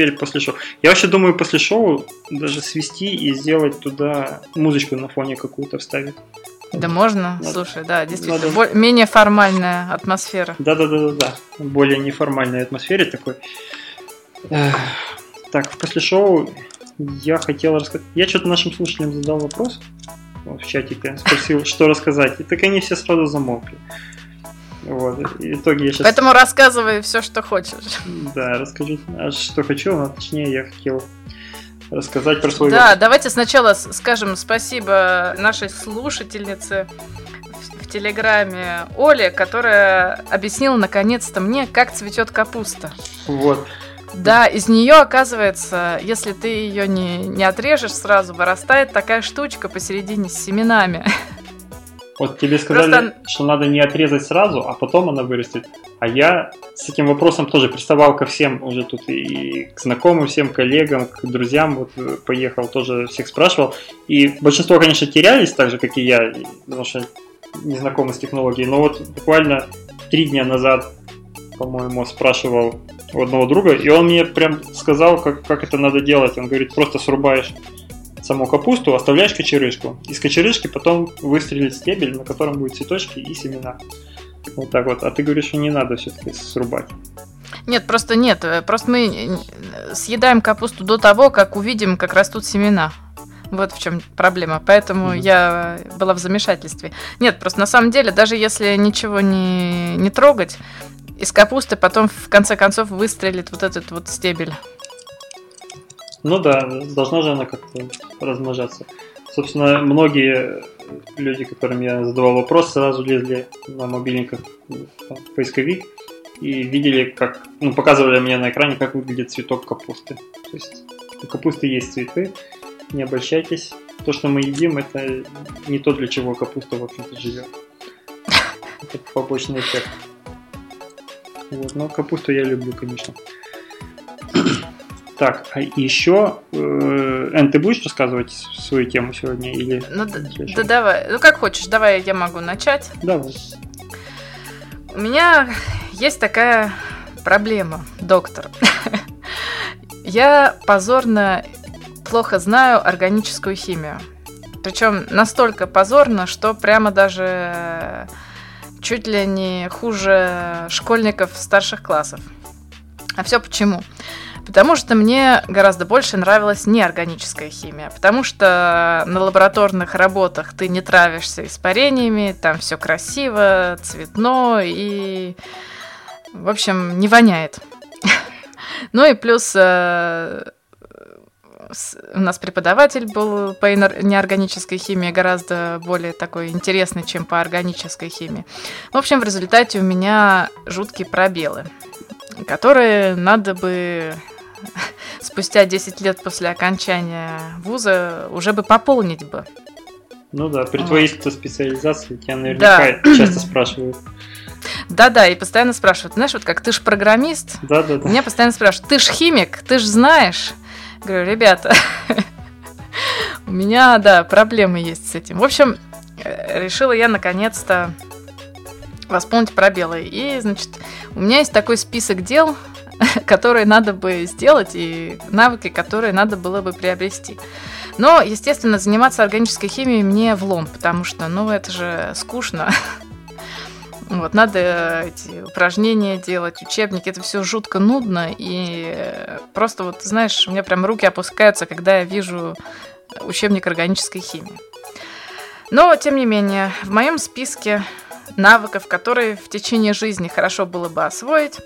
успели после шоу. Я вообще думаю, после шоу даже свести и сделать туда музычку на фоне какую-то вставить. Да можно, надо, слушай, да, действительно, надо... более, менее формальная атмосфера. Да-да-да-да, более неформальной атмосфере такой. Так, после шоу я хотел рассказать. Я что-то нашим слушателям задал вопрос в чатике, спросил, что рассказать. И так они все сразу замолкли. Вот. И в итоге я сейчас... Поэтому рассказывай все, что хочешь. Да, расскажу, а что хочу, но точнее я хотел рассказать про свой... Да, давайте сначала скажем спасибо нашей слушательнице в Телеграме Оле, которая объяснила наконец-то мне, как цветет капуста. Вот. Да, из нее, оказывается, если ты ее не, не отрежешь сразу, вырастает такая штучка посередине с семенами. Вот тебе сказали, Просто... что надо не отрезать сразу, а потом она вырастет. А я с этим вопросом тоже приставал ко всем уже тут и к знакомым, всем коллегам, к друзьям, вот э, поехал, тоже всех спрашивал. И большинство, конечно, терялись, так же, как и я, потому что не знакомы с технологией. Но вот буквально три дня назад, по-моему, спрашивал у одного друга, и он мне прям сказал, как, как это надо делать. Он говорит, просто срубаешь саму капусту, оставляешь кочерышку. Из кочерышки потом выстрелить стебель, на котором будут цветочки и семена. Вот так вот. А ты говоришь, что не надо все-таки срубать. Нет, просто нет. Просто мы съедаем капусту до того, как увидим, как растут семена. Вот в чем проблема. Поэтому mm-hmm. я была в замешательстве. Нет, просто на самом деле, даже если ничего не, не трогать, из капусты потом в конце концов выстрелит вот этот вот стебель. Ну да, должна же она как-то размножаться. Собственно, многие люди, которым я задавал вопрос, сразу лезли на мобильниках в поисковик и видели, как, ну, показывали мне на экране, как выглядит цветок капусты. То есть у капусты есть цветы, не обольщайтесь. То, что мы едим, это не то, для чего капуста, в общем-то, живет. Это побочный эффект. Вот, но капусту я люблю, конечно. Так, а еще, э, Эн, ты будешь рассказывать свою тему сегодня или? Ну да, да давай, ну как хочешь, давай я могу начать. Давай. У меня есть такая проблема, доктор. Я позорно плохо знаю органическую химию. Причем настолько позорно, что прямо даже чуть ли не хуже школьников старших классов. А все почему? Потому что мне гораздо больше нравилась неорганическая химия. Потому что на лабораторных работах ты не травишься испарениями, там все красиво, цветно и, в общем, не воняет. Ну и плюс э, у нас преподаватель был по неорганической химии гораздо более такой интересный, чем по органической химии. В общем, в результате у меня жуткие пробелы, которые надо бы спустя 10 лет после окончания вуза уже бы пополнить бы. Ну да, при твоей специализации тебя наверняка да. часто спрашивают. Да-да, и постоянно спрашивают. Знаешь, вот как ты же программист, да, да, да. меня постоянно спрашивают, ты же химик, ты же знаешь. Говорю, ребята, у меня, да, проблемы есть с этим. В общем, э, решила я наконец-то восполнить пробелы. И, значит, у меня есть такой список дел, которые надо бы сделать, и навыки, которые надо было бы приобрести. Но, естественно, заниматься органической химией мне влом, потому что, ну, это же скучно. Вот, надо эти упражнения делать, учебники, это все жутко нудно, и просто вот, знаешь, у меня прям руки опускаются, когда я вижу учебник органической химии. Но, тем не менее, в моем списке навыков, которые в течение жизни хорошо было бы освоить,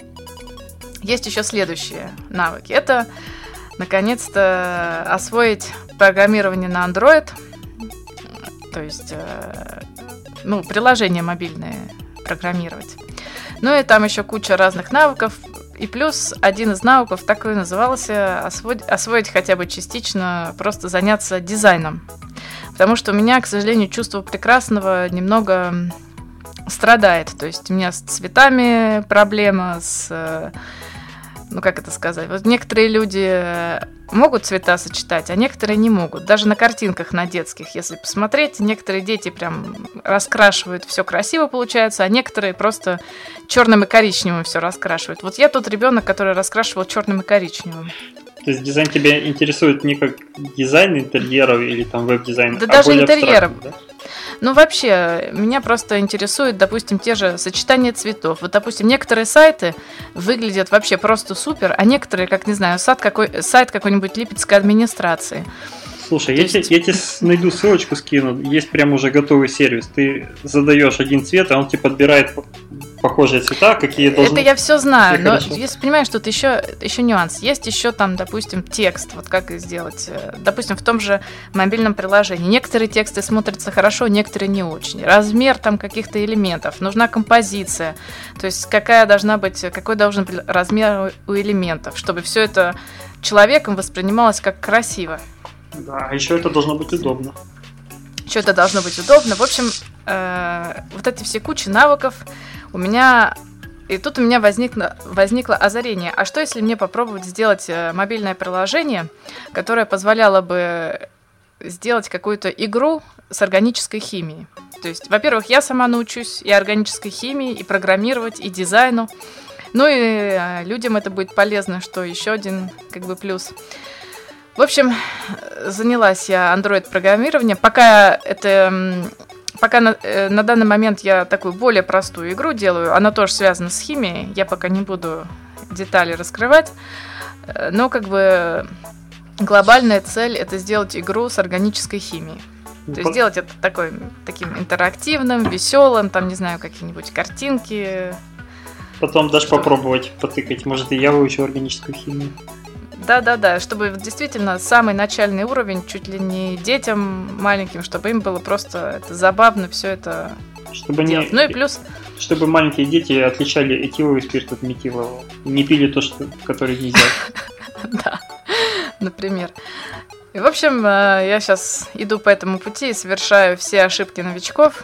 есть еще следующие навыки. Это, наконец-то, освоить программирование на Android, то есть, э, ну, приложение мобильное программировать. Ну и там еще куча разных навыков. И плюс один из навыков так и назывался освоить, освоить хотя бы частично, просто заняться дизайном. Потому что у меня, к сожалению, чувство прекрасного немного страдает. То есть у меня с цветами проблема, с ну как это сказать, вот некоторые люди э, могут цвета сочетать, а некоторые не могут. Даже на картинках на детских, если посмотреть, некоторые дети прям раскрашивают, все красиво получается, а некоторые просто черным и коричневым все раскрашивают. Вот я тот ребенок, который раскрашивал черным и коричневым. То есть дизайн тебя интересует не как дизайн интерьеров или там веб-дизайн, да а даже интерьеров. Да? Ну, вообще, меня просто интересует, допустим, те же сочетания цветов. Вот, допустим, некоторые сайты выглядят вообще просто супер, а некоторые, как, не знаю, сайт, какой, сайт какой-нибудь липецкой администрации. Слушай, я, есть... тебе, я тебе найду ссылочку, скину. Есть прям уже готовый сервис. Ты задаешь один цвет, а он тебе подбирает похожие цвета, какие должны... Это я все знаю, но хорошо. если понимаешь, тут еще, еще нюанс. Есть еще там, допустим, текст, вот как сделать. Э, допустим, в том же мобильном приложении. Некоторые тексты смотрятся хорошо, некоторые не очень. Размер там каких-то элементов, нужна композиция. То есть какая должна быть, какой должен быть размер у элементов, чтобы все это человеком воспринималось как красиво. Да, а еще это должно быть удобно. Еще это должно быть удобно. В общем, э, вот эти все кучи навыков у меня... И тут у меня возникло, возникло озарение. А что, если мне попробовать сделать э, мобильное приложение, которое позволяло бы сделать какую-то игру с органической химией? То есть, во-первых, я сама научусь и органической химии, и программировать, и дизайну. Ну и э, людям это будет полезно, что еще один как бы плюс. В общем, занялась я Android-программированием. Пока это пока на, э, на данный момент я такую более простую игру делаю, она тоже связана с химией, я пока не буду детали раскрывать, э, но как бы глобальная цель это сделать игру с органической химией. То есть сделать это такой, таким интерактивным, веселым, там, не знаю, какие-нибудь картинки. Потом дашь попробовать потыкать. Может, и я выучу органическую химию. Да-да-да, чтобы действительно самый начальный уровень, чуть ли не детям маленьким, чтобы им было просто это забавно все это чтобы делать. Не, ну и плюс... Чтобы маленькие дети отличали этиловый спирт от метилового. Не пили то, что, который нельзя. Да, например. И, в общем, э, я сейчас иду по этому пути и совершаю все ошибки новичков,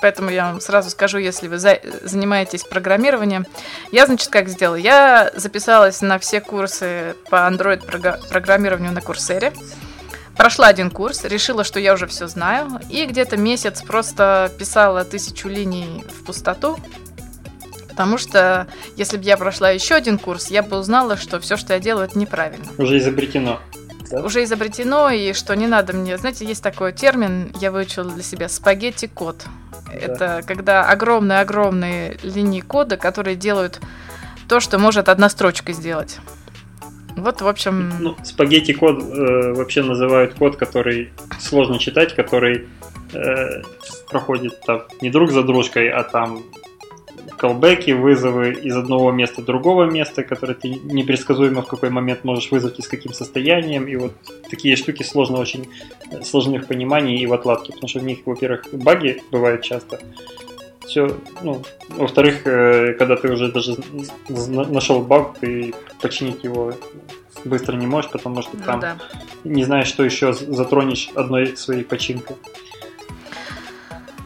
поэтому я вам сразу скажу, если вы за, занимаетесь программированием. Я, значит, как сделала? Я записалась на все курсы по Android программированию на Курсере. Прошла один курс, решила, что я уже все знаю, и где-то месяц просто писала тысячу линий в пустоту, потому что если бы я прошла еще один курс, я бы узнала, что все, что я делаю, это неправильно. Уже изобретено. Да? Уже изобретено, и что не надо мне. Знаете, есть такой термин, я выучила для себя спагетти-код. Это когда огромные-огромные линии кода, которые делают то, что может одна строчка сделать. Вот, в общем... Ну, спагетти код э, вообще называют код, который сложно читать, который э, проходит там не друг за дружкой, а там колбеки, вызовы из одного места другого места, которые ты непредсказуемо в какой момент можешь вызвать и с каким состоянием. И вот такие штуки сложно очень сложны в понимании и в отладке, потому что в них, во-первых, баги бывают часто. Все, ну, во-вторых, э, когда ты уже даже нашел баг, ты починить его быстро не можешь, потому что ну, там да. не знаешь, что еще затронешь одной своей починкой.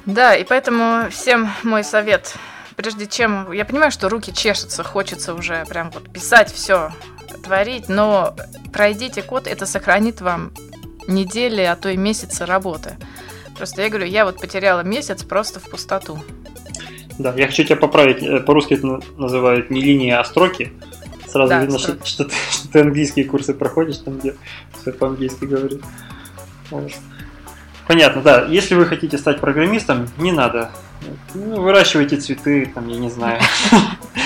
Да, и поэтому всем мой совет прежде чем... Я понимаю, что руки чешутся, хочется уже прям вот писать все, творить, но пройдите код, это сохранит вам недели, а то и месяцы работы. Просто я говорю, я вот потеряла месяц просто в пустоту. Да, я хочу тебя поправить. Э, по-русски это называют не линии, а строки. Сразу да, видно, что, что, ты, что ты английские курсы проходишь, там где все по-английски говорит. Понятно, да. Если вы хотите стать программистом, не надо ну, выращивайте цветы, там, я не знаю.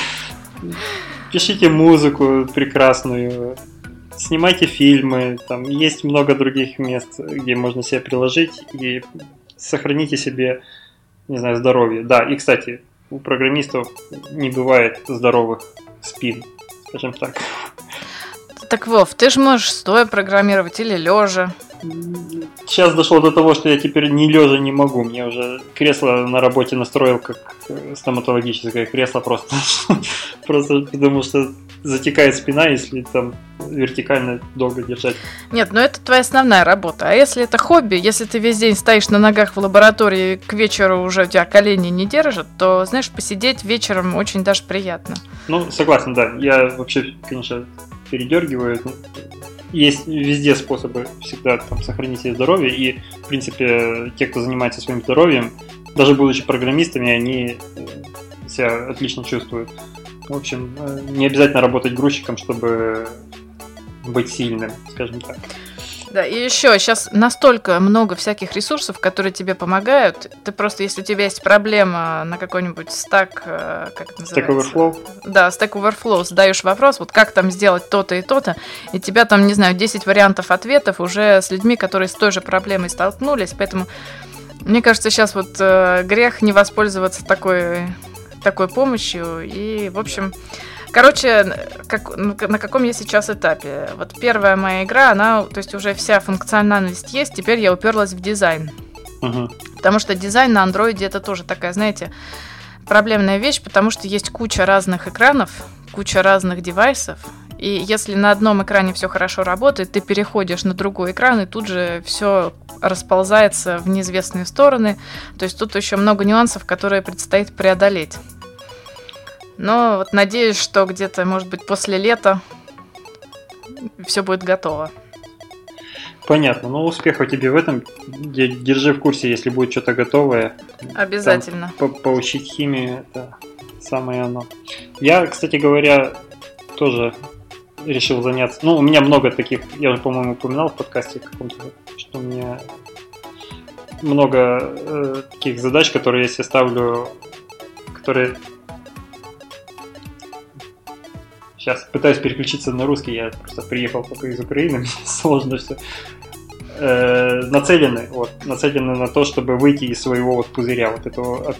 Пишите музыку прекрасную, снимайте фильмы, там есть много других мест, где можно себя приложить и сохраните себе, не знаю, здоровье. Да, и, кстати, у программистов не бывает здоровых спин, скажем так. Так, Вов, ты же можешь стоя программировать или лежа. Сейчас дошло до того, что я теперь не лежа не могу. Мне уже кресло на работе настроил как стоматологическое кресло просто. Просто потому что затекает спина, если там вертикально долго держать. Нет, но это твоя основная работа. А если это хобби, если ты весь день стоишь на ногах в лаборатории, к вечеру уже у тебя колени не держат, то, знаешь, посидеть вечером очень даже приятно. Ну, согласен, да. Я вообще, конечно, передергиваю есть везде способы всегда там, сохранить себе здоровье, и, в принципе, те, кто занимается своим здоровьем, даже будучи программистами, они э, себя отлично чувствуют. В общем, э, не обязательно работать грузчиком, чтобы быть сильным, скажем так. Да, и еще сейчас настолько много всяких ресурсов, которые тебе помогают. Ты просто, если у тебя есть проблема на какой-нибудь стак, э, как это называется? Stack Overflow? Да, Stack Overflow, задаешь вопрос, вот как там сделать то-то и то-то, и тебя там, не знаю, 10 вариантов ответов уже с людьми, которые с той же проблемой столкнулись, поэтому мне кажется, сейчас вот э, грех не воспользоваться такой, такой помощью, и, в общем, Короче, как, на каком я сейчас этапе? Вот первая моя игра, она, то есть уже вся функциональность есть, теперь я уперлась в дизайн. Угу. Потому что дизайн на андроиде это тоже такая, знаете, проблемная вещь, потому что есть куча разных экранов, куча разных девайсов, и если на одном экране все хорошо работает, ты переходишь на другой экран, и тут же все расползается в неизвестные стороны. То есть тут еще много нюансов, которые предстоит преодолеть. Но вот надеюсь, что где-то, может быть, после лета все будет готово. Понятно. Ну, успехов тебе в этом. Держи в курсе, если будет что-то готовое. Обязательно. Там, по поучить химию, это самое оно. Я, кстати говоря, тоже решил заняться. Ну, у меня много таких, я уже, по-моему, упоминал в подкасте каком-то, что у меня много э, таких задач, которые я себе ставлю, которые Сейчас пытаюсь переключиться на русский, я просто приехал только из Украины, сложно все. Э, нацелены, вот, нацелены на то, чтобы выйти из своего вот пузыря, вот этого от,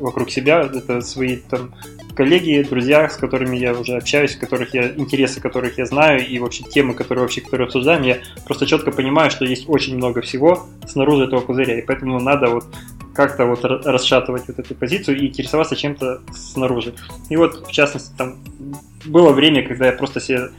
вокруг себя, это свои там коллеги, друзья, с которыми я уже общаюсь, которых я, интересы которых я знаю, и вообще темы, которые вообще, которые обсуждаем, я просто четко понимаю, что есть очень много всего снаружи этого пузыря, и поэтому надо вот как-то вот расшатывать вот эту позицию и интересоваться чем-то снаружи. И вот, в частности, там было время, когда я просто себе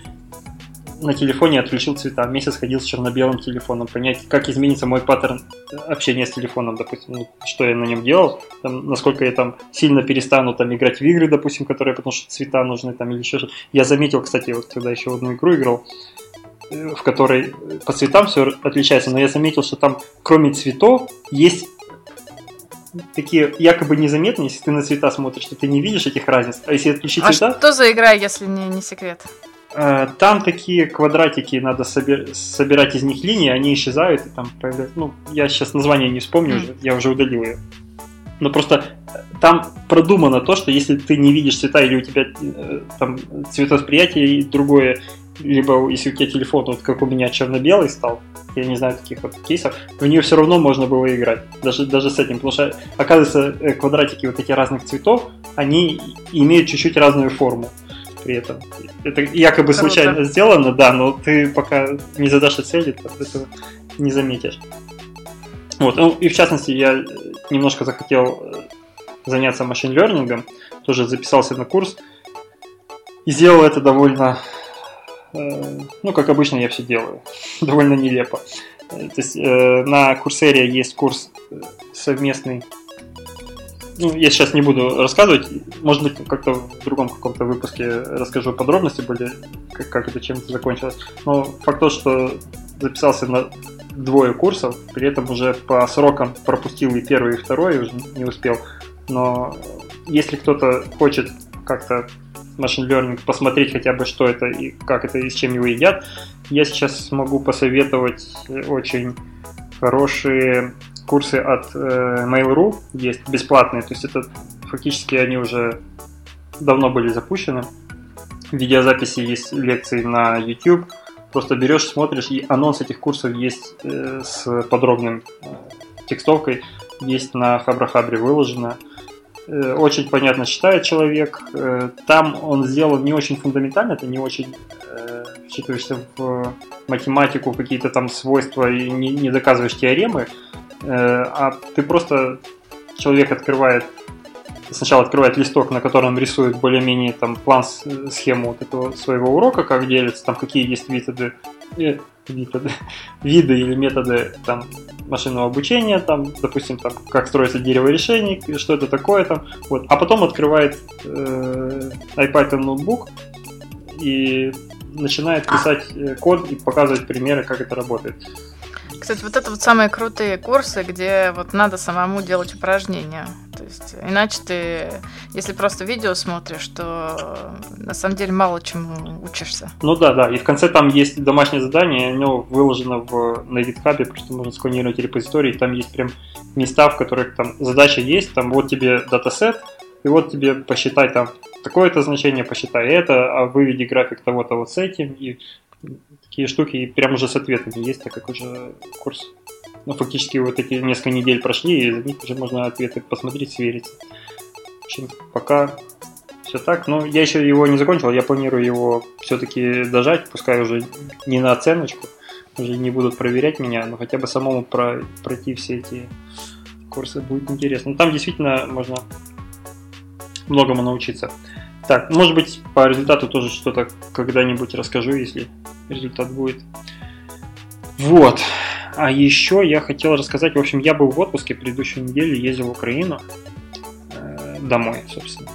на телефоне отключил цвета. Месяц ходил с черно-белым телефоном, понять, как изменится мой паттерн общения с телефоном, допустим, ну, что я на нем делал, там, насколько я там сильно перестану там играть в игры, допустим, которые потому что цвета нужны там или еще что-то. Я заметил, кстати, вот когда еще одну игру играл, э, в которой по цветам все отличается, но я заметил, что там кроме цветов есть такие якобы незаметные, если ты на цвета смотришь, что ты не видишь этих разниц. А если отключить а цвета... что за игра, если не, не секрет? Э, там такие квадратики, надо собир... собирать из них линии, они исчезают и там появляются... Ну, я сейчас название не вспомню mm. уже, я уже удалил ее. Но просто э, там продумано то, что если ты не видишь цвета или у тебя э, там цветовосприятие другое, либо если у тебя телефон, вот как у меня черно-белый стал, я не знаю таких вот кейсов, в нее все равно можно было играть, даже, даже с этим, потому что, оказывается, э, квадратики вот эти разных цветов, они имеют чуть-чуть разную форму при этом. Это якобы Круто. случайно сделано, да, но ты пока не задашь цели, то этого не заметишь. Вот, ну и в частности, я немножко захотел э, заняться машин-лернингом, тоже записался на курс и сделал это довольно Э, ну, как обычно я все делаю, довольно нелепо. Э, то есть э, на Курсере есть курс совместный. Ну, я сейчас не буду рассказывать, может быть, как-то в другом каком-то выпуске расскажу подробности более, как, как это чем-то закончилось. Но факт то, что записался на двое курсов, при этом уже по срокам пропустил и первый, и второй, уже не успел. Но если кто-то хочет как-то машин learning, посмотреть хотя бы, что это и как это и с чем его едят. Я сейчас могу посоветовать очень хорошие курсы от э, Mail.ru, есть бесплатные, то есть это фактически они уже давно были запущены. Видеозаписи есть лекции на YouTube, просто берешь, смотришь, и анонс этих курсов есть э, с подробным э, текстовкой, есть на Хабрахабре выложено. Э, очень понятно читает человек. Э, там он сделал не очень фундаментально, это не очень э, вчитываешься в математику, какие-то там свойства и не, не доказываешь теоремы, а ты просто человек открывает сначала открывает листок, на котором рисует более-менее там план, схему вот этого своего урока, как делится, там какие есть методы, методы, виды или методы там, машинного обучения, там, допустим, там, как строится дерево решений, что это такое там, вот. а потом открывает э, iPad ноутбук и начинает писать э, код и показывать примеры, как это работает. Кстати, вот это вот самые крутые курсы, где вот надо самому делать упражнения. То есть, иначе ты, если просто видео смотришь, то на самом деле мало чему учишься. Ну да, да. И в конце там есть домашнее задание, оно выложено в, на GitHub, просто можно сканировать репозиторий, там есть прям места, в которых там задача есть, там вот тебе датасет, и вот тебе посчитай там такое-то значение, посчитай это, а выведи график того-то вот с этим, и такие штуки, и прям уже с ответами есть, так как уже курс, ну, фактически вот эти несколько недель прошли, и за них уже можно ответы посмотреть, свериться. В общем, пока все так. Ну, я еще его не закончил, я планирую его все-таки дожать, пускай уже не на оценочку, уже не будут проверять меня, но хотя бы самому про, пройти все эти курсы будет интересно. Ну, там действительно можно многому научиться. Так, может быть, по результату тоже что-то когда-нибудь расскажу, если результат будет. Вот. А еще я хотел рассказать, в общем, я был в отпуске предыдущую неделю, ездил в Украину, э, домой, собственно.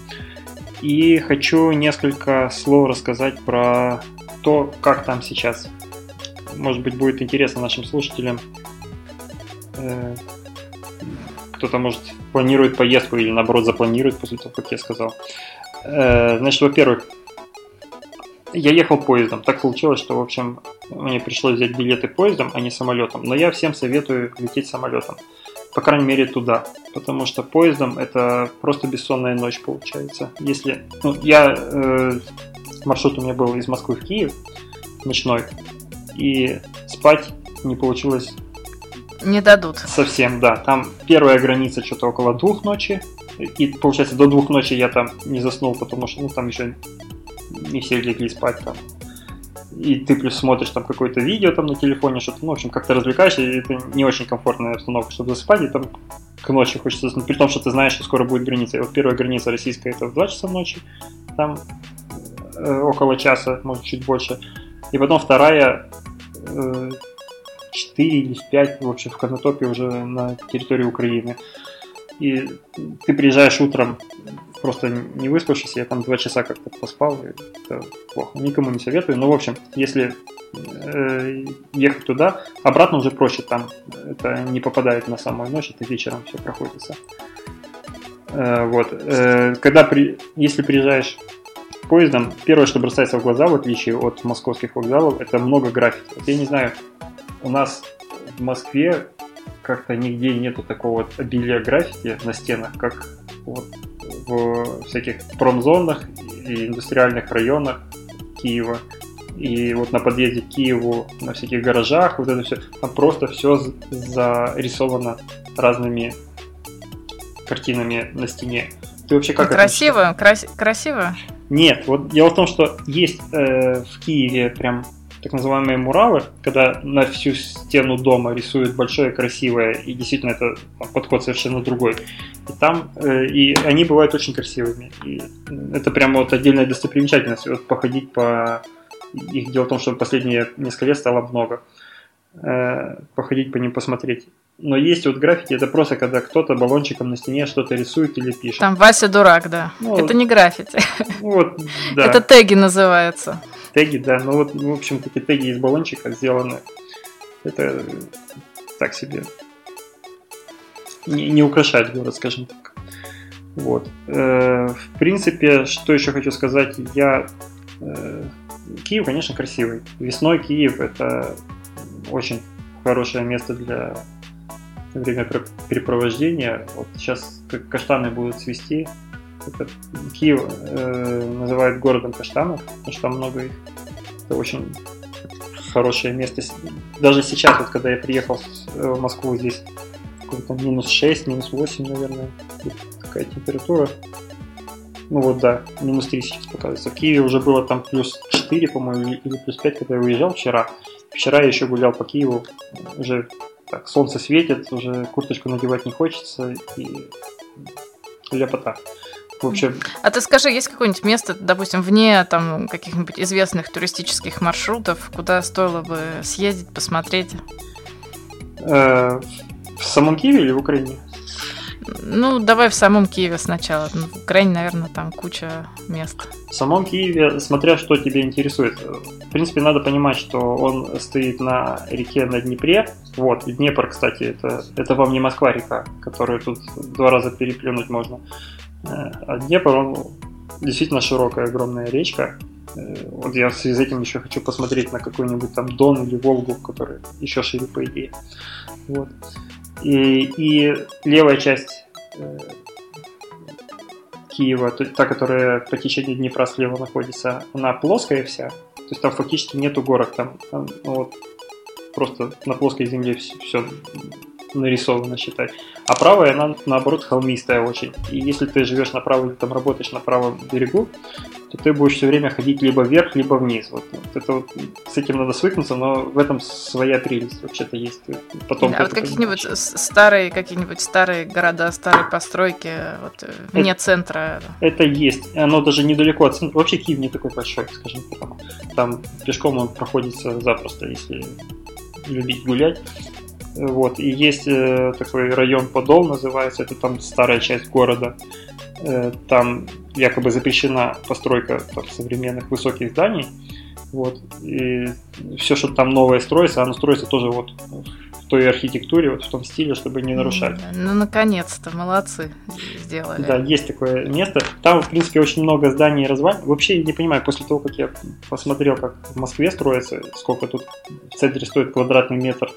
И хочу несколько слов рассказать про то, как там сейчас. Может быть, будет интересно нашим слушателям. Э, кто-то, может, планирует поездку или, наоборот, запланирует после того, как я сказал. Э, значит, во-первых, я ехал поездом. Так получилось, что, в общем, мне пришлось взять билеты поездом, а не самолетом. Но я всем советую лететь самолетом. По крайней мере, туда. Потому что поездом это просто бессонная ночь получается. Если... Ну, я... Э, маршрут у меня был из Москвы в Киев, ночной. И спать не получилось не дадут. Совсем, да. Там первая граница что-то около двух ночи. И получается до двух ночи я там не заснул, потому что ну там еще не все легли спать там. И ты плюс смотришь там какое-то видео там на телефоне, что-то, ну, в общем, как-то развлекаешься, и это не очень комфортная обстановка, чтобы засыпать, и там к ночи хочется при том, что ты знаешь, что скоро будет граница. И вот первая граница российская это в 2 часа ночи, там э, около часа, может чуть больше. И потом вторая э, 4 или 5, в общем, в Конотопе уже на территории Украины. И ты приезжаешь утром просто не выспавшийся, я там два часа как-то поспал, и это плохо. Никому не советую. Но, в общем, если э, ехать туда, обратно уже проще, там это не попадает на самую ночь, это вечером все проходится. Э, вот. Э, когда при, если приезжаешь поездом, первое, что бросается в глаза, в отличие от московских вокзалов, это много граффити. Вот я не знаю, у нас в Москве как-то нигде нету такого обилия граффити на стенах, как вот в всяких промзонах и индустриальных районах Киева. И вот на подъезде к Киеву, на всяких гаражах, вот это все, там просто все зарисовано разными картинами на стене. Ты вообще как красиво, крас- красиво? Нет, вот дело в том, что есть э, в Киеве прям так называемые муралы, когда на всю стену дома рисуют большое, красивое, и действительно это подход совершенно другой. И там, э, и они бывают очень красивыми. И это прямо вот отдельная достопримечательность, вот походить по их. Дело в том, что последние несколько лет стало много. Э, походить по ним, посмотреть. Но есть вот граффити, это просто когда кто-то баллончиком на стене что-то рисует или пишет. Там Вася дурак, да. Ну, это не граффити. Вот, да. Это теги называются. Теги, да. Ну вот, в общем, такие теги из баллончика сделаны. Это так себе. Не, не украшает город, скажем так. Вот. Э, в принципе, что еще хочу сказать, я... Э, Киев, конечно, красивый. Весной Киев это очень хорошее место для времяпрепровождения. Вот сейчас каштаны будут цвести. Это Киев э, называют городом каштанов, потому что там много их. Это очень хорошее место. Даже сейчас, вот когда я приехал э, в Москву, здесь какой-то минус 6, минус 8, наверное, Тут такая температура. Ну вот да, минус 3 сейчас показывается. В Киеве уже было там плюс 4, по-моему, или плюс 5, когда я уезжал вчера. Вчера я еще гулял по Киеву, уже так, солнце светит, уже курточку надевать не хочется, и ляпота. В общем... А ты скажи, есть какое-нибудь место, допустим, вне там каких-нибудь известных туристических маршрутов, куда стоило бы съездить, посмотреть? Э, в самом Киеве или в Украине? Ну, давай в самом Киеве сначала. Ну, в Украине, наверное, там куча мест. В самом Киеве, смотря что тебя интересует. В принципе, надо понимать, что он стоит на реке на Днепре. Вот, Днепр, кстати, это, это вам не Москва-река, которую тут два раза переплюнуть можно. А Днепр, он действительно широкая, огромная речка. Э, вот я в связи с этим еще хочу посмотреть на какой-нибудь там Дон или Волгу, который еще шире, по идее. Вот. И, и левая часть э, Киева, та, которая по течению Днепра слева находится, она плоская вся. То есть там фактически нету горок, там, там ну, вот, просто на плоской земле все, все нарисовано считать. А правая, она наоборот холмистая очень. И если ты живешь на правом, там работаешь на правом берегу, то ты будешь все время ходить либо вверх, либо вниз. Вот, вот это вот, с этим надо свыкнуться, но в этом своя прелесть вообще-то есть. Потом да, вот какие-нибудь старые, какие-нибудь старые города, старые постройки, вот э, вне это, центра. Это есть. Оно даже недалеко от центра. Вообще Киев не такой большой, скажем так. Там пешком он проходится запросто, если любить гулять. Вот, и есть э, такой район Подол, называется, это там старая часть города. Э, там якобы запрещена постройка там, современных высоких зданий. Вот, и все, что там новое строится, оно строится тоже вот в той архитектуре, вот в том стиле, чтобы не нарушать. Ну, наконец-то, молодцы, сделали. Да, есть такое место. Там, в принципе, очень много зданий развалин. Вообще не понимаю, после того, как я посмотрел, как в Москве строится, сколько тут в центре стоит квадратный метр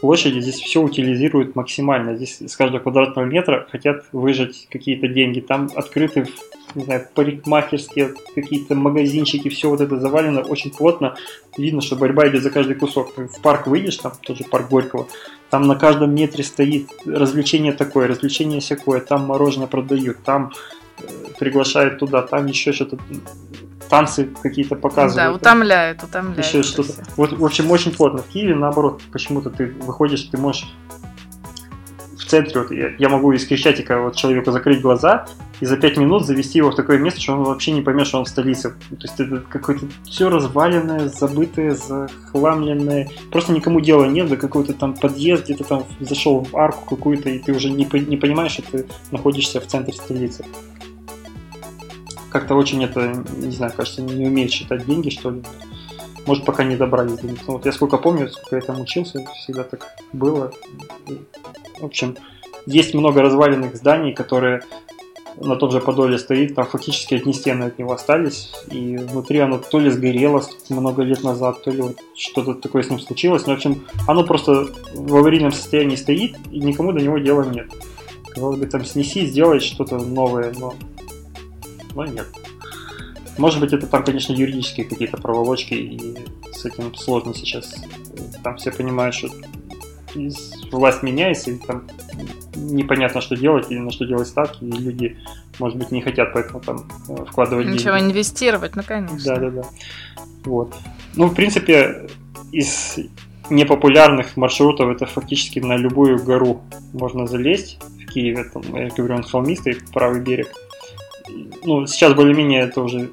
площади здесь все утилизируют максимально. Здесь с каждого квадратного метра хотят выжать какие-то деньги. Там открыты, не знаю, парикмахерские, какие-то магазинчики, все вот это завалено очень плотно. Видно, что борьба идет за каждый кусок. Ты в парк выйдешь, там тоже парк Горького, там на каждом метре стоит развлечение такое, развлечение всякое, там мороженое продают, там э, приглашают туда, там еще что-то танцы какие-то показывают. Да, утомляет, утомляет. Еще что-то. Вот, в общем, очень плотно. В Киеве, наоборот, почему-то ты выходишь, ты можешь в центре, вот я, я могу из Крещатика вот человеку закрыть глаза и за пять минут завести его в такое место, что он вообще не поймет, что он в столице. То есть это какое-то все разваленное, забытое, захламленное. Просто никому дела нет, до какой-то там подъезд, где-то там зашел в арку какую-то, и ты уже не, не понимаешь, что ты находишься в центре столицы как-то очень это, не знаю, кажется, не умеет считать деньги, что ли. Может, пока не добрались до. Ну, вот я сколько помню, сколько я там учился, всегда так было. В общем, есть много разваленных зданий, которые на том же Подоле стоит, там фактически одни стены от него остались, и внутри оно то ли сгорело много лет назад, то ли вот что-то такое с ним случилось. Но, в общем, оно просто в аварийном состоянии стоит, и никому до него дела нет. Казалось бы, там снеси, сделать что-то новое, но но нет. Может быть, это там, конечно, юридические какие-то проволочки, и с этим сложно сейчас. Там все понимают, что власть меняется, и там непонятно, что делать, или на что делать ставки, и люди, может быть, не хотят поэтому там э, вкладывать Ничего деньги. инвестировать, ну, конечно. Да, да, да. Вот. Ну, в принципе, из непопулярных маршрутов это фактически на любую гору можно залезть в Киеве. Там, я говорю, он холмистый, правый берег ну, сейчас более-менее это уже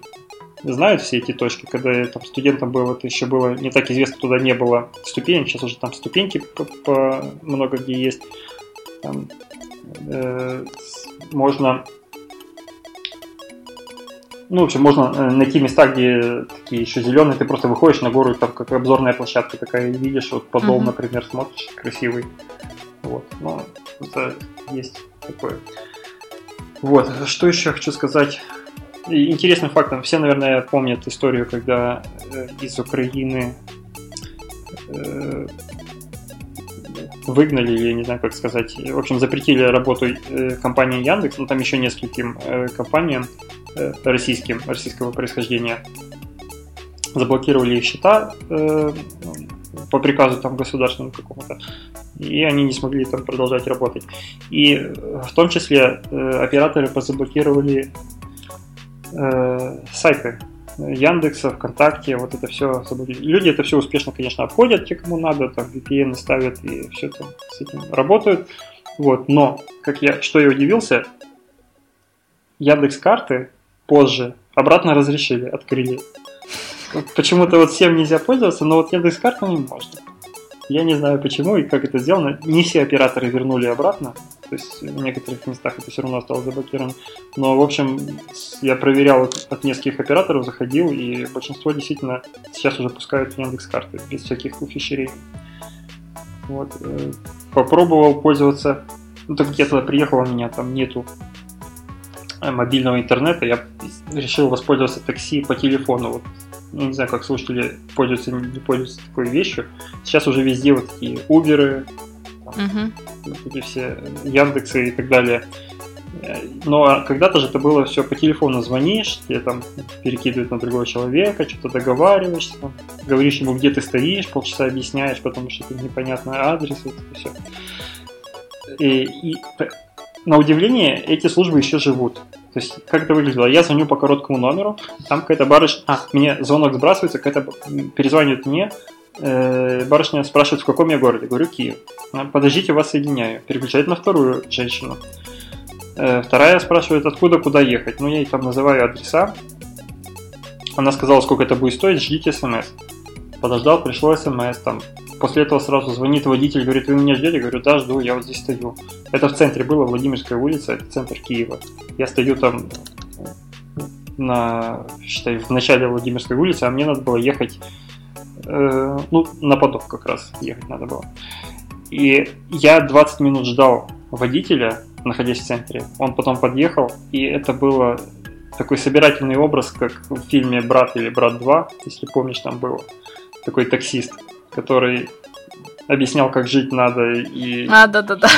знают все эти точки. Когда я там студентом был, это еще было не так известно, туда не было ступенек. Сейчас уже там ступеньки по, по много где есть. Там, э, можно ну, в общем, можно э, найти места, где такие еще зеленые, ты просто выходишь на гору, там как обзорная площадка такая, видишь, вот подол, mm-hmm. например, смотришь, красивый. Вот, ну, это есть такое. Вот, что еще хочу сказать. Интересным фактом, все, наверное, помнят историю, когда э, из Украины э, выгнали, или не знаю, как сказать, в общем, запретили работу э, компании Яндекс, ну там еще нескольким компаниям российским, российского происхождения, заблокировали их счета по приказу там государственному какому-то, и они не смогли там продолжать работать. И э, в том числе э, операторы позаблокировали э, сайты Яндекса, ВКонтакте, вот это все Люди это все успешно, конечно, обходят, те, кому надо, там VPN ставят и все там с этим работают. Вот, но, как я, что я удивился, Яндекс карты позже обратно разрешили, открыли. Почему-то вот всем нельзя пользоваться, но вот Яндекс картами можно. Я не знаю почему и как это сделано. Не все операторы вернули обратно. То есть в некоторых местах это все равно осталось заблокировано. Но, в общем, я проверял от нескольких операторов, заходил, и большинство действительно сейчас уже пускают Яндекс карты без всяких ухищрений. Вот. Э, попробовал пользоваться, ну так где то приехал, у меня там нету э, мобильного интернета, я решил воспользоваться такси по телефону. Вот не знаю, как слушатели пользуются, не пользуются такой вещью. Сейчас уже везде вот такие Uber, угу. вот эти все Яндексы и так далее. Но когда-то же это было все по телефону звонишь, тебе там перекидывают на другого человека, что-то договариваешься, там, говоришь ему, где ты стоишь, полчаса объясняешь, потому что это непонятный адрес, вот это все. И, и на удивление эти службы еще живут. То есть, как это выглядело? Я звоню по короткому номеру, там какая-то барышня... А, мне звонок сбрасывается, какая-то перезванивает мне, э, барышня спрашивает, в каком я городе. Говорю, Киев. Подождите, вас соединяю. Переключает на вторую женщину. Э, вторая спрашивает, откуда, куда ехать. Ну, я ей там называю адреса. Она сказала, сколько это будет стоить, ждите смс. Подождал, пришло смс, там После этого сразу звонит водитель, говорит, вы меня ждете? Говорю, да, жду, я вот здесь стою. Это в центре было, Владимирская улица, это центр Киева. Я стою там на, считай, в начале Владимирской улицы, а мне надо было ехать, э, ну, на Подов как раз ехать надо было. И я 20 минут ждал водителя, находясь в центре. Он потом подъехал, и это было такой собирательный образ, как в фильме «Брат» или «Брат 2», если помнишь, там было. Такой таксист который объяснял, как жить надо и... А, да-да-да.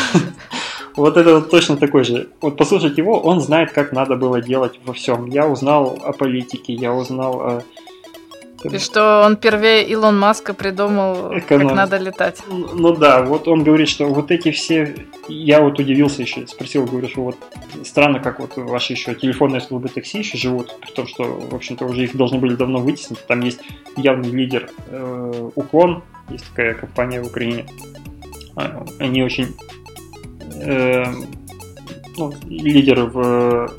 Вот это вот точно такой же. Вот послушать его, он знает, как надо было делать во всем. Я узнал о политике, я узнал о и что он первее Илон Маска придумал, Эконом... как надо летать. Ну да, вот он говорит, что вот эти все... Я вот удивился еще, спросил, говорю, что вот странно, как вот ваши еще телефонные службы такси еще живут, при том, что, в общем-то, уже их должны были давно вытеснить. Там есть явный лидер э, Уклон, есть такая компания в Украине. А, они очень... Э, ну, лидеры в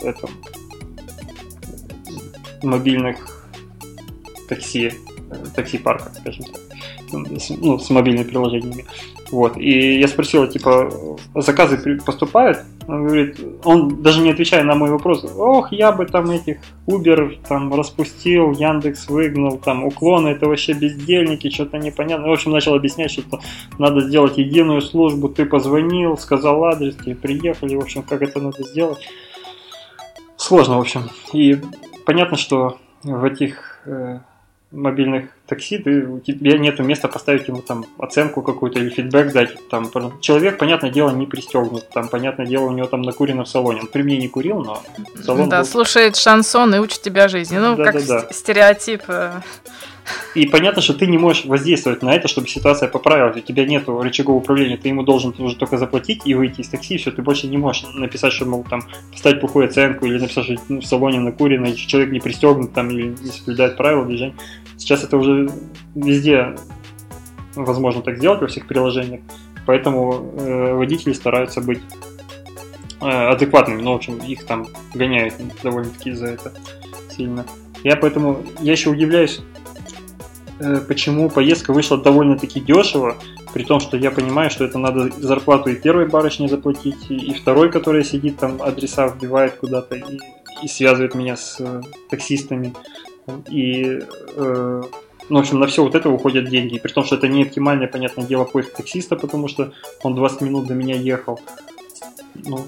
э, этом мобильных такси, такси-парка, скажем так, ну, с мобильными приложениями. Вот. И я спросил, типа, заказы поступают? Он говорит, он даже не отвечая на мой вопрос, ох, я бы там этих Uber там распустил, Яндекс выгнал, там уклоны, это вообще бездельники, что-то непонятно. В общем, начал объяснять, что надо сделать единую службу, ты позвонил, сказал адрес, тебе приехали, в общем, как это надо сделать. Сложно, в общем. И понятно, что в этих э, мобильных такси, ты, у тебя нет места поставить ему там оценку какую-то или фидбэк дать. Там, человек, понятное дело, не пристегнут. Там, понятное дело, у него там накурено в салоне. Он при мне не курил, но салон Да, был... слушает шансон и учит тебя жизни. Ну, да, как да, да. стереотип. И понятно, что ты не можешь воздействовать на это, чтобы ситуация поправилась. У тебя нет рычага управления, ты ему должен уже только заплатить и выйти из такси, все, ты больше не можешь написать, что мол, там поставить плохую оценку или написать, что ну, в салоне накурено, и человек не пристегнут там или не соблюдает правила движения. Сейчас это уже везде возможно так сделать во всех приложениях, поэтому э, водители стараются быть э, адекватными, но в общем их там гоняют довольно-таки за это сильно. Я поэтому, я еще удивляюсь, почему поездка вышла довольно-таки дешево, при том, что я понимаю, что это надо зарплату и первой барышне заплатить, и второй, которая сидит там, адреса вбивает куда-то и, и связывает меня с э, таксистами. И, э, ну, в общем, на все вот это уходят деньги. При том, что это не оптимальное, понятное дело, поиск таксиста, потому что он 20 минут до меня ехал. Ну,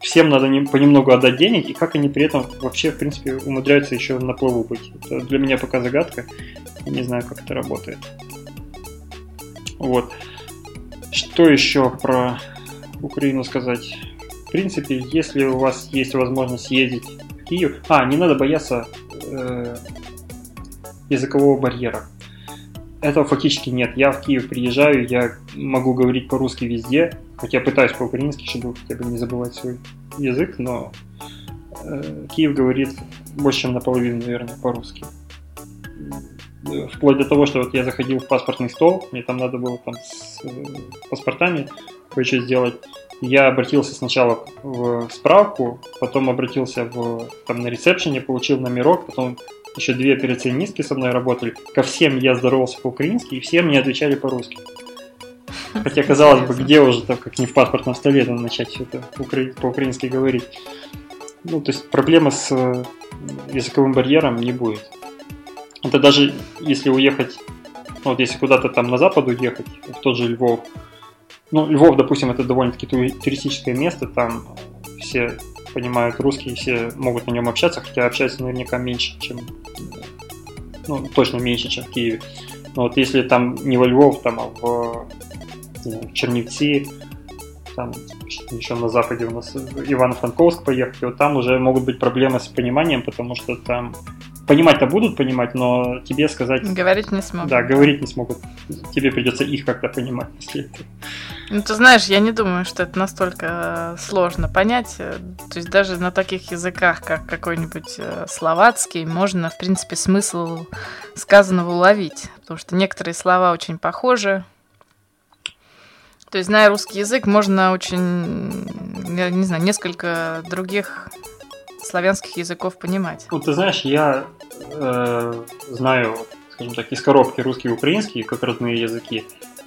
всем надо не, понемногу отдать денег, и как они при этом вообще, в принципе, умудряются еще на плаву быть. Это для меня пока загадка. Не знаю, как это работает. Вот. Что еще про Украину сказать? В принципе, если у вас есть возможность ездить в Киев... А, не надо бояться э, языкового барьера. Этого фактически нет. Я в Киев приезжаю, я могу говорить по-русски везде, хотя пытаюсь по-украински, чтобы хотя бы не забывать свой язык, но э, Киев говорит больше, чем наполовину, наверное, по-русски. Вплоть до того, что вот я заходил в паспортный стол, мне там надо было там с э, паспортами кое-что сделать. Я обратился сначала в справку, потом обратился в, там, на ресепшене, получил номерок, потом еще две операционистки со мной работали. Ко всем я здоровался по-украински, и все мне отвечали по-русски. Хотя, казалось бы, где уже, так как не в паспортном столе, там начать все это по-украински говорить. Ну, то есть проблема с э, языковым барьером не будет. Это даже если уехать, ну, вот если куда-то там на запад уехать, в тот же Львов, ну, Львов, допустим, это довольно-таки туристическое место, там все понимают русский, все могут на нем общаться, хотя общаются наверняка меньше, чем, ну, точно меньше, чем в Киеве. Но вот если там не во Львов, там, а в, в Чернівці, там еще на западе у нас Ивано-Франковск поехать, вот там уже могут быть проблемы с пониманием, потому что там Понимать-то будут понимать, но тебе сказать... Говорить не смогут. Да, говорить не смогут. Тебе придется их как-то понимать, если это... Ну, ты знаешь, я не думаю, что это настолько сложно понять. То есть даже на таких языках, как какой-нибудь э, словацкий, можно, в принципе, смысл сказанного уловить. Потому что некоторые слова очень похожи. То есть, зная русский язык, можно очень, я не знаю, несколько других славянских языков понимать. Ну, ты знаешь, я э, знаю, скажем так, из коробки русский и украинский как родные языки.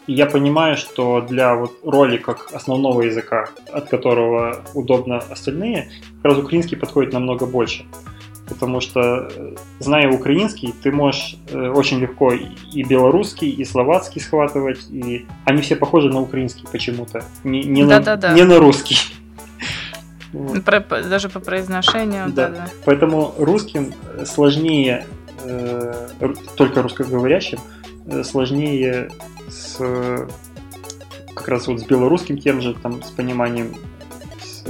И я понимаю, что для вот роли как основного языка, от которого удобно остальные, как раз украинский подходит намного больше. Потому что, э, зная украинский, ты можешь э, очень легко и белорусский, и словацкий схватывать, и они все похожи на украинский почему-то, не, не, на, не на русский. Про, даже по произношению, да. да, да. Поэтому русским сложнее, э, только русскоговорящим, э, сложнее с как раз вот с белорусским тем же, там, с пониманием, с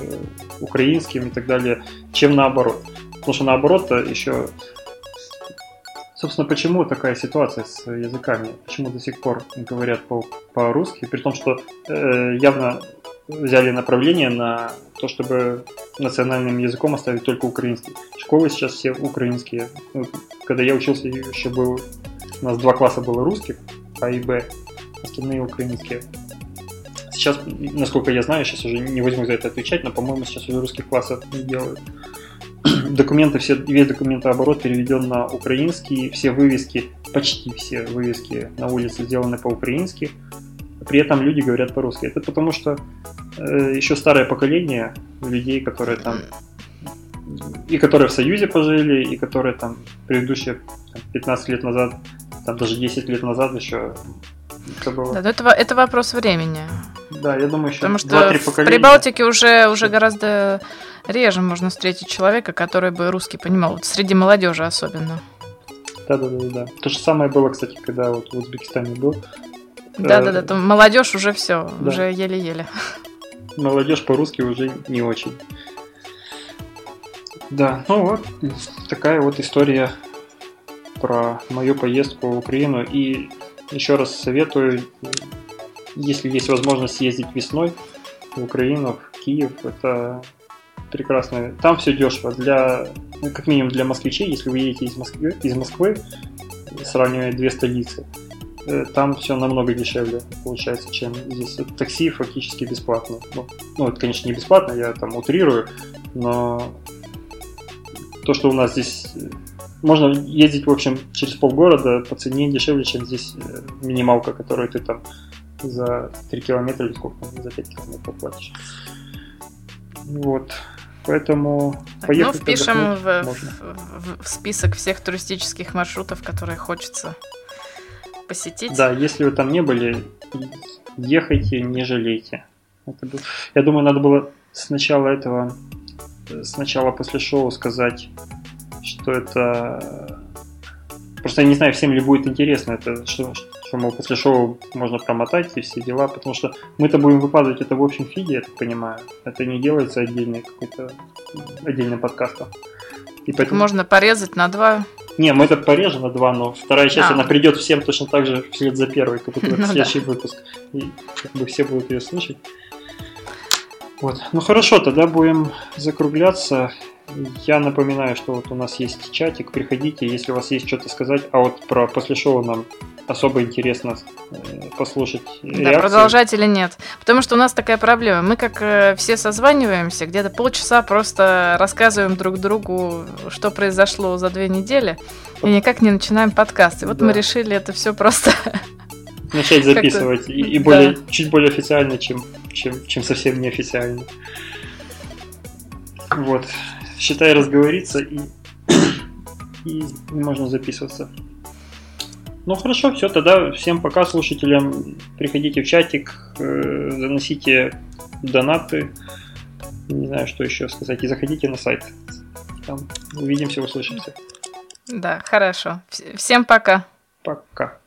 украинским и так далее, чем наоборот. Потому что наоборот еще Собственно, почему такая ситуация с языками? Почему до сих пор говорят по- по-русски? При том, что э, явно взяли направление на то, чтобы национальным языком оставить только украинский. Школы сейчас все украинские. Когда я учился, еще был... У нас два класса было русских, А и Б, остальные украинские. Сейчас, насколько я знаю, сейчас уже не возьму за это отвечать, но, по-моему, сейчас уже русских классов не делают. Документы, все, весь документооборот переведен на украинский, все вывески, почти все вывески на улице сделаны по-украински при этом люди говорят по-русски. Это потому что э, еще старое поколение людей, которые там и которые в Союзе пожили, и которые там предыдущие там, 15 лет назад, там даже 10 лет назад еще это было. Да, это, это вопрос времени. Да, я думаю, еще Потому что в Прибалтике уже, уже гораздо реже можно встретить человека, который бы русский понимал, вот среди молодежи особенно. Да, да, да, да. То же самое было, кстати, когда вот в Узбекистане был. Да-да-да, там молодежь уже все, да. уже еле-еле. Молодежь по-русски уже не очень. Да, ну вот такая вот история про мою поездку в Украину. И еще раз советую, если есть возможность съездить весной в Украину, в Киев, это прекрасно. Там все дешево. Для, ну, как минимум для москвичей, если вы едете из Москвы, из Москвы сравнивая две столицы, Э, там все намного дешевле получается, чем здесь. Такси фактически бесплатно. Ну, ну, это, конечно, не бесплатно, я там утрирую, но то, что у нас здесь э, можно ездить, в общем, через полгорода по цене дешевле, чем здесь э, минималка, которую ты там за 3 километра или сколько, за 5 километров платишь. Вот. Поэтому так, поехать ну, впишем в, в, в список всех туристических маршрутов, которые хочется посетить. Да, если вы там не были, ехайте, не жалейте. Это был... Я думаю, надо было сначала этого, сначала после шоу сказать, что это... Просто я не знаю, всем ли будет интересно это, что, что мол, после шоу можно промотать и все дела, потому что мы-то будем выкладывать это в общем фиде, я так понимаю. Это не делается отдельный какой-то отдельным подкастом. И поэтому... Можно порезать на два не, мы это порежем на два, но вторая часть, а. она придет всем точно так же вслед за первой, как будто ну, следующий да. выпуск. И как бы все будут ее слышать. Вот. Ну хорошо, тогда будем закругляться. Я напоминаю, что вот у нас есть чатик, приходите, если у вас есть что-то сказать, а вот про после шоу нам особо интересно э, послушать Да, продолжать или нет. Потому что у нас такая проблема. Мы как э, все созваниваемся, где-то полчаса просто рассказываем друг другу, что произошло за две недели, и никак не начинаем подкаст. И вот да. мы решили это все просто начать записывать. И, и более, да. чуть более официально, чем, чем, чем совсем неофициально. Вот. Считай, разговориться и, и можно записываться. Ну хорошо, все, тогда всем пока слушателям. Приходите в чатик, э, заносите донаты. Не знаю, что еще сказать. И заходите на сайт. Там увидимся, услышимся. Да, хорошо. Всем пока. Пока.